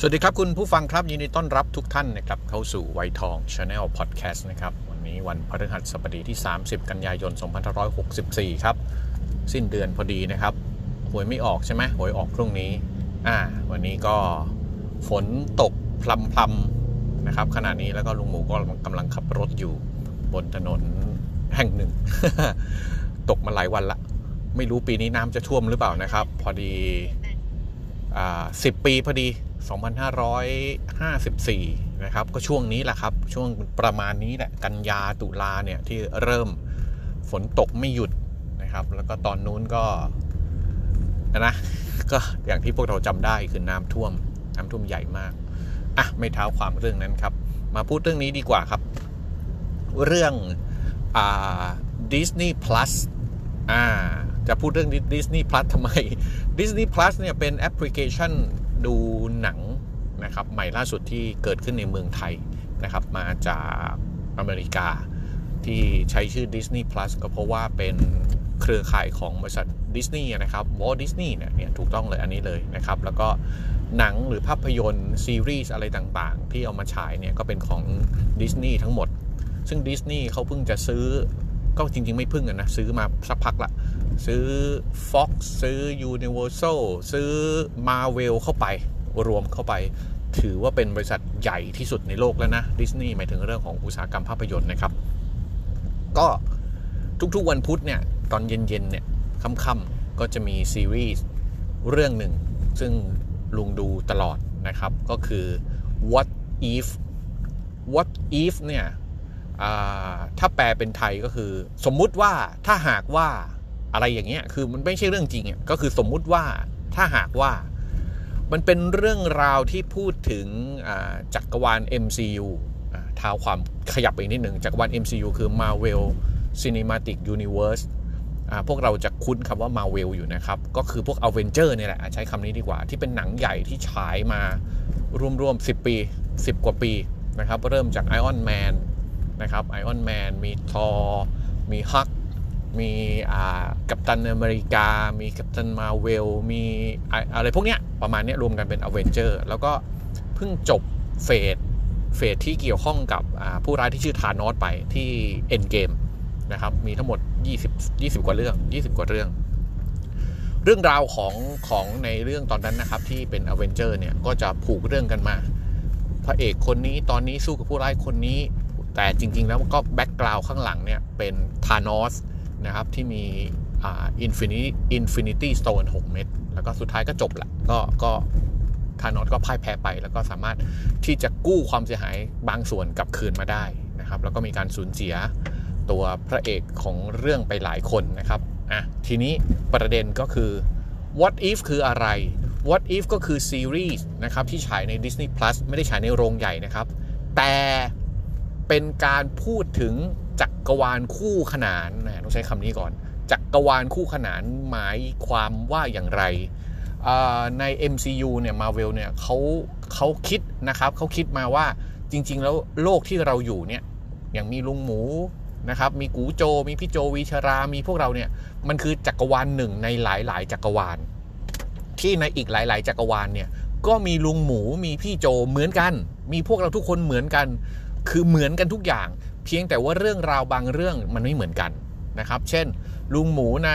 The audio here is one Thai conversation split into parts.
สวัสดีครับ คุณผู้ฟังครับ ยินดีต้อนรับทุกท่านนะครับเข้าสู่ไวทอง Channel Podcast นะครับ วันนี้วันพฤหัสบดีที่ 30 กันยายน 2564 ครับ สิ้นเดือนพอดีนะครับ หวยไม่ออกใช่ไหมหวยออกพรุ่งนี้ อ่า วันนี้ก็ฝนตกพลำพลำนะครับ ขณะนี้แล้วก็ลุงหมูก็กำลังขับรถอยู่บนถนนแห่งหนึ่ง ตกมาหลายวันละ ไม่รู้ปีนี้น้ำจะท่วมหรือเปล่านะครับ พอดีอ่า10ปีพอดี 2554 นะครับ ก็ช่วงนี้แหละครับ ช่วงประมาณนี้แหละ กันยาตุลาเนี่ยที่เริ่มฝนตกไม่หยุดนะครับ แล้วก็ตอนนู้นก็นะ ก็อย่างที่พวกเราจำได้คือน้ำท่วม น้ำท่วมใหญ่มาก อะ ไม่เท้าความเรื่องนั้นครับ มาพูดเรื่องนี้ดีกว่าครับ เรื่องอ่า Disney Plus อ่า จะพูดเรื่อง Disney Plus ทำไม Disney Plus เนี่ยเป็นแอปพลิเคชัน ดูหนังนะครับใหม่ล่าสุดที่เกิดขึ้นในเมืองไทยนะครับมาจากอเมริกา ที่ใช้ชื่อ Disney Plus ก็เพราะว่าเป็นเครือข่ายของบริษัทดิสนีย์นะครับวอลต์ดิสนีย์เนี่ยถูกต้องเลยอันนี้เลยนะครับ แล้วก็หนังหรือภาพยนตร์ซีรีส์อะไรต่างๆ ที่เอามาฉายเนี่ยก็เป็นของดิสนีย์ทั้งหมด ซึ่งดิสนีย์เขาเพิ่งจะซื้อก็จริงๆ ไม่เพึ่งอะนะซื้อมาสักพักละ ซื้อ Fox ซื้อ Universal ซื้อ Marvel เข้าไป รวมเข้าไป ถือว่าเป็นบริษัทใหญ่ที่สุดในโลกแล้วนะดิสนีย์หมายถึงเรื่องของอุตสาหกรรมภาพยนตร์นะครับ ก็ทุกๆวันพุธเนี่ย ตอนเย็นๆเนี่ยค่ำๆก็จะมีซีรีส์เรื่องหนึ่ง ซึ่งลุงดูตลอดนะครับ ก็คือ What If What If เนี่ยถ้าแปลเป็นไทยก็คือ สมมุติว่าถ้าหากว่า อะไรอย่างเงี้ยคือมันไม่ใช่เรื่องจริงอะก็คือสมมุติว่าถ้าหากว่ามันเป็นเรื่องราวที่พูดถึงจักรวาล MCU เท้าความขยับไปอีกนิดหนึ่งจักรวาล MCU คือ Marvel Cinematic Universe พวกเราจะคุ้นคำว่า Marvel อยู่นะครับ ก็คือพวก Avenger เนี่ยแหละใช้คำนี้ดีกว่า ที่เป็นหนังใหญ่ที่ฉายมารวมๆ 10 ปี 10 กว่าปีนะครับ เริ่มจาก Iron Man นะครับ Iron Man มีธอร์ มีกัปตันอเมริกา มีกัปตันมาร์เวล มีอะไรพวกเนี้ยประมาณเนี้ยรวมกันเป็น Avenger แล้วก็เพิ่งจบเฟสเฟสที่เกี่ยวข้องกับผู้ร้ายที่ชื่อธานอสไปที่ Endgame นะครับ มีทั้งหมด 20 20 กว่าเรื่อง 20 กว่าเรื่อง เรื่องราวของของในเรื่องตอนนั้นนะครับที่เป็น Avenger เนี่ยก็จะผูกเรื่องกันมา พระเอกคนนี้ตอนนี้สู้กับผู้ร้ายคนนี้ แต่จริง ๆ แล้วก็ background ข้างหลังเนี่ยเป็นธานอส นะครับ ที่มีอ่า Infini Infinity Stone 6เม็ดแล้วก็สุดท้ายก็จบละก็ก็ธานอสก็พ่ายแพ้ไปแล้วก็สามารถที่จะกู้ความเสียหายบางส่วนกลับคืนมาได้นะครับ แล้วก็มีการสูญเสียตัวพระเอกของเรื่องไปหลายคนนะครับอะทีนี้ประเด็นก็คือ what if คืออะไร what if ก็คือซีรีส์นะครับที่ฉายใน Disney Plus ไม่ได้ฉายในโรงใหญ่นะครับ แต่เป็นการพูดถึง จักรวาลคู่ขนานนะต้องใช้คำนี้ก่อน จักรวาลคู่ขนานหมายความว่าอย่างไร ใน MCU เนี่ย Marvel เนี่ยเขาเขาคิดนะครับเขาคิดมาว่าจริง ๆ แล้วโลกที่เราอยู่เนี่ยอย่างมีลุงหมูนะครับมีกูโจ มีพี่โจวีชรา มีพวกเราเนี่ยมันคือจักรวาลหนึ่งในหลาย ๆ จักรวาล ที่ในอีกหลาย ๆ จักรวาลเนี่ยก็มีลุงหมูมีพี่โจเหมือนกัน มีพวกเราทุกคนเหมือนกัน คือเหมือนกันทุกอย่าง เพียงแต่ว่าเรื่องราวบางเรื่องมันไม่เหมือนกันนะครับ เช่น ลุงหมูใน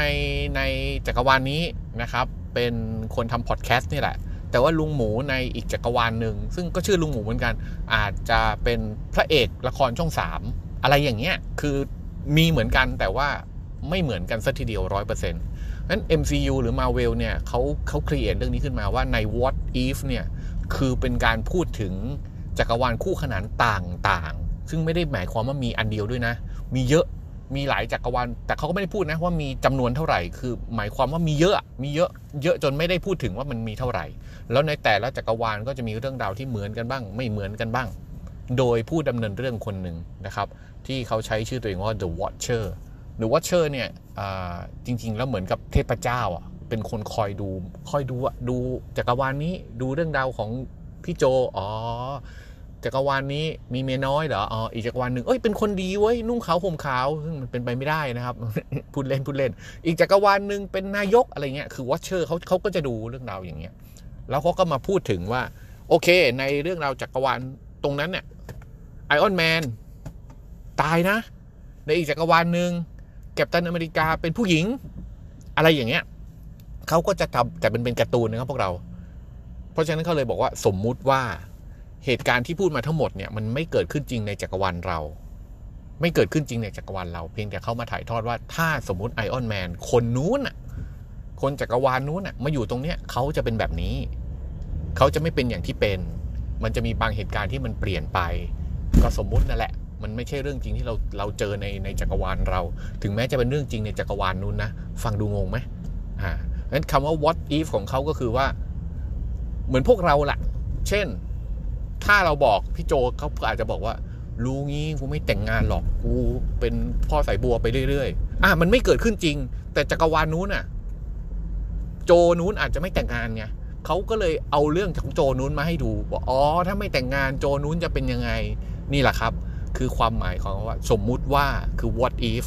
ในจักรวาลนี้นะครับ เป็นคนทำพอดแคสต์นี่แหละ แต่ว่าลุงหมูในอีกจักรวาลหนึ่งซึ่งก็ชื่อลุงหมูเหมือนกัน อาจจะเป็นพระเอกละครช่องสามอะไรอย่างเงี้ยคือมีเหมือนกันแต่ว่าไม่เหมือนกันสัทีเดียวร้อยเปอร์เซ็นต์นั้น MCU หรือ Marvel เนี่ยเขาเขาครีเอทเรื่องนี้ขึ้นมาว่าใน What If เนี่ย คือเป็นการพูดถึงจักรวาลคู่ขนานต่าง ซึ่งไม่ได้หมายความว่ามีอันเดียวด้วยนะ มีเยอะมีหลายจักรวาลแต่เขาก็ไม่ได้พูดนะว่ามีจำนวนเท่าไหร่ คือหมายความว่ามีเยอะมีเยอะ เยอะจนไม่ได้พูดถึงว่ามันมีเท่าไหร่ แล้วในแต่ละจักรวาลก็จะมีเรื่องราวที่เหมือนกันบ้าง ไม่เหมือนกันบ้าง โดยผู้ดำเนินเรื่องคนหนึ่งนะครับ ที่เขาใช้ชื่อตัวเองว่า The Watcher The Watcher เนี่ยจริง ๆ แล้วเหมือนกับเทพเจ้าอะเป็นคนคอยดูคอยดูอะดูจักรวาลนี้ดูเรื่องราวของพี่โจอ๋อ จักรวาลนี้มีเมียน้อยเหรออ๋ออีกจักรวาลหนึ่งเอ้ยเป็นคนดีเว้ยนุ่งขาวห่มขาวซึ่งมันเป็นไปไม่ได้นะครับพูดเล่นพูดเล่น อีกจักรวาลหนึ่งเป็นนายกอะไรเงี้ยคือวอชเชอร์เขาเขาก็จะดูเรื่องราวอย่างเงี้ยแล้วเขาก็มาพูดถึงว่า โอเค ในเรื่องราวจักรวาลตรงนั้นเนี่ยไอออนแมนตายนะ ในอีกจักรวาลหนึ่งแกปตันอเมริกาเป็นผู้หญิง อะไรอย่างเงี้ยเขาก็จะทำแต่เป็นเป็นการ์ตูนนะครับพวกเรา เพราะฉะนั้นเขาเลยบอกว่าสมมุติว่า เหตุการณ์ที่พูดมาทั้งหมดเนี่ยมันไม่เกิดขึ้นจริงในจักรวาลเรา ไม่เกิดขึ้นจริงในจักรวาลเรา เพียงแต่เขามาถ่ายทอดว่าถ้าสมมติไอออนแมนคนนู้นอะคนจักรวาลนู้นอะมาอยู่ตรงเนี้ยเขาจะเป็นแบบนี้เขาจะไม่เป็นอย่างที่เป็น มันจะมีบางเหตุการณ์ที่มันเปลี่ยนไป ก็สมมุตินั่นแหละ มันไม่ใช่เรื่องจริงที่เราเราเจอในในจักรวาลเรา ถึงแม้จะเป็นเรื่องจริงในจักรวาลนู้นนะฟังดูงงไหมอ่านั้นคำว่า what if ของเขาก็คือว่า เหมือนพวกเราแหละเช่น ถ้าเราบอกพี่โจเขาอาจจะบอกว่า รู้งี้กูไม่แต่งงานหรอกกูเป็นพ่อสายบัวไปเรื่อยๆอะมันไม่เกิดขึ้นจริง แต่จักรวาลนู้นอะ โจนู้นอาจจะไม่แต่งงานไงเขาก็เลยเอาเรื่องของโจนู้นมาให้ดูว่าอ๋อถ้าไม่แต่งงานโจนู้นจะเป็นยังไง นี่แหละครับ คือความหมายของว่า สมมุติว่าคือ what if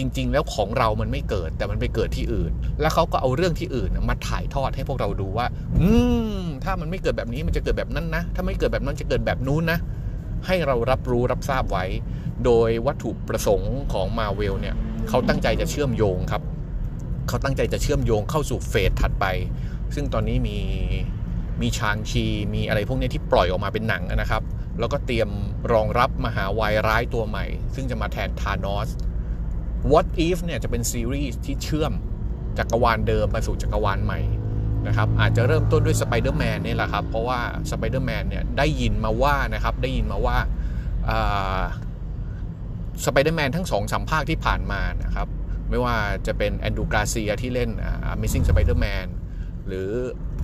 จริง ๆ แล้วของเรามันไม่เกิด แต่มันไปเกิดที่อื่น แล้วเขาก็เอาเรื่องที่อื่นมาถ่ายทอดให้พวกเราดูว่า อืมถ้ามันไม่เกิดแบบนี้มันจะเกิดแบบนั้นนะ ถ้าไม่เกิดแบบนั้นจะเกิดแบบนู้นนะ ให้เรารับรู้รับทราบไว้ โดยวัตถุประสงค์ของมาเวลเนี่ยเขาตั้งใจจะเชื่อมโยงครับเขาตั้งใจจะเชื่อมโยงเข้าสู่เฟสถัดไป ซึ่งตอนนี้มีมีชางชี มีอะไรพวกนี้ที่ปล่อยออกมาเป็นหนังนะครับ แล้วก็เตรียมรองรับมหาวายร้ายตัวใหม่ ซึ่งจะมาแทนทานอส What If เนี่ยจะเป็นซีรีส์ที่เชื่อมจักรวาลเดิมไปสู่จักรวาลใหม่นะครับอาจจะเริ่มต้นด้วยสไปเดอร์แมนนี่แหละครับ เพราะว่าสไปเดอร์แมนเนี่ยได้ยินมาว่านะครับได้ยินมาว่าสไปเดอร์แมนทั้งสองสามภาคที่ผ่านมานะครับไม่ว่าจะเป็นแอนดรูว์กราเซียที่เล่น Amazing Spider-Man หรือ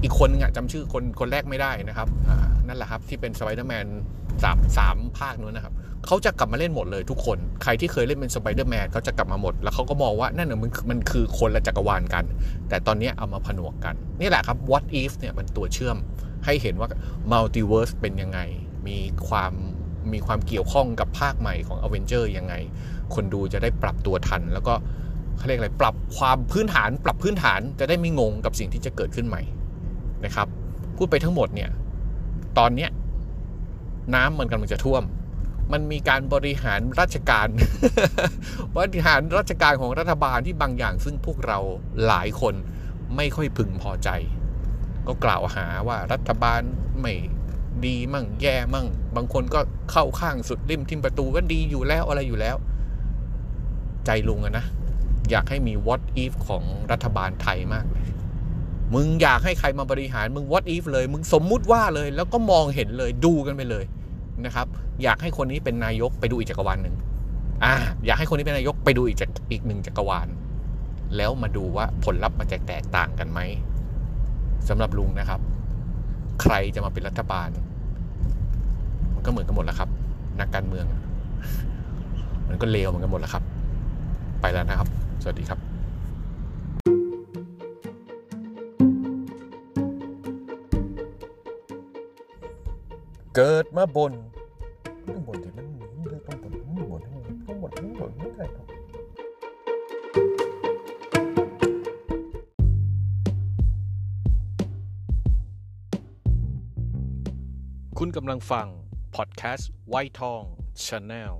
อีกคนนึงจำชื่อคนคนแรกไม่ได้นะครับนั่นแหละครับที่เป็นสไปเดอร์แมน สามสามภาคนู้นนะครับเขาจะกลับมาเล่นหมดเลยทุกคน ใครที่เคยเล่นเป็นสไปเดอร์แมนเขาจะกลับมาหมด แล้วเขาก็มองว่านั่นน่ะมันมันคือคนละจักรวาลกัน แต่ตอนนี้เอามาผนวกกัน นี่แหละครับ what if เนี่ยมันตัวเชื่อมให้เห็นว่า multiverse เป็นยังไง มีความมีความเกี่ยวข้องกับภาคใหม่ของ a v e n g e r ยังไง คนดูจะได้ปรับตัวทัน แล้วก็เขาเรียกอะไรปรับความพื้นฐานปรับพื้นฐานจะได้ไม่งงกับสิ่งที่จะเกิดขึ้นใหม่นะครับ พูดไปทั้งหมดเนี่ยตอนเนี้ย น้ำมันกำลังจะท่วม มันมีการบริหารราชการ บริหารราชการของรัฐบาลที่บางอย่าง ซึ่งพวกเราหลายคนไม่ค่อยพึงพอใจ ก็กล่าวหาว่ารัฐบาลไม่ดีมั่งแย่มั่ง บางคนก็เข้าข้างสุดริมทิมประตูก็ดีอยู่แล้วอะไรอยู่แล้ว ใจลุงอะนะ อยากให้มี what if ของรัฐบาลไทยมากเลย มึงอยากให้ใครมาบริหารมึง what if เลย มึงสมมุติว่าเลย แล้วก็มองเห็นเลยดูกันไปเลยนะครับ อยากให้คนนี้เป็นนายกไปดูอีกจักรวาลหนึ่งอ่า อยากให้คนนี้เป็นนายกไปดูอีกจากอีกหนึ่งจักรวาล แล้วมาดูว่าผลลัพธ์มันจะแตกต่างกันไหมสำหรับลุงนะครับ ใครจะมาเป็นรัฐบาล มันก็เหมือนกันหมดแล้วครับ นักการเมือง มันก็เลวเหมือนกันหมดแล้วครับ ไปแล้วนะครับ สวัสดีครับ เกิดมาบนต้องบนที่มันเรื่องต้องบ่นต้องบนต้องบนต้องบนไม่ได้หรอกคุณกำลังฟัง พอดแคสต์ไวทองชาแนล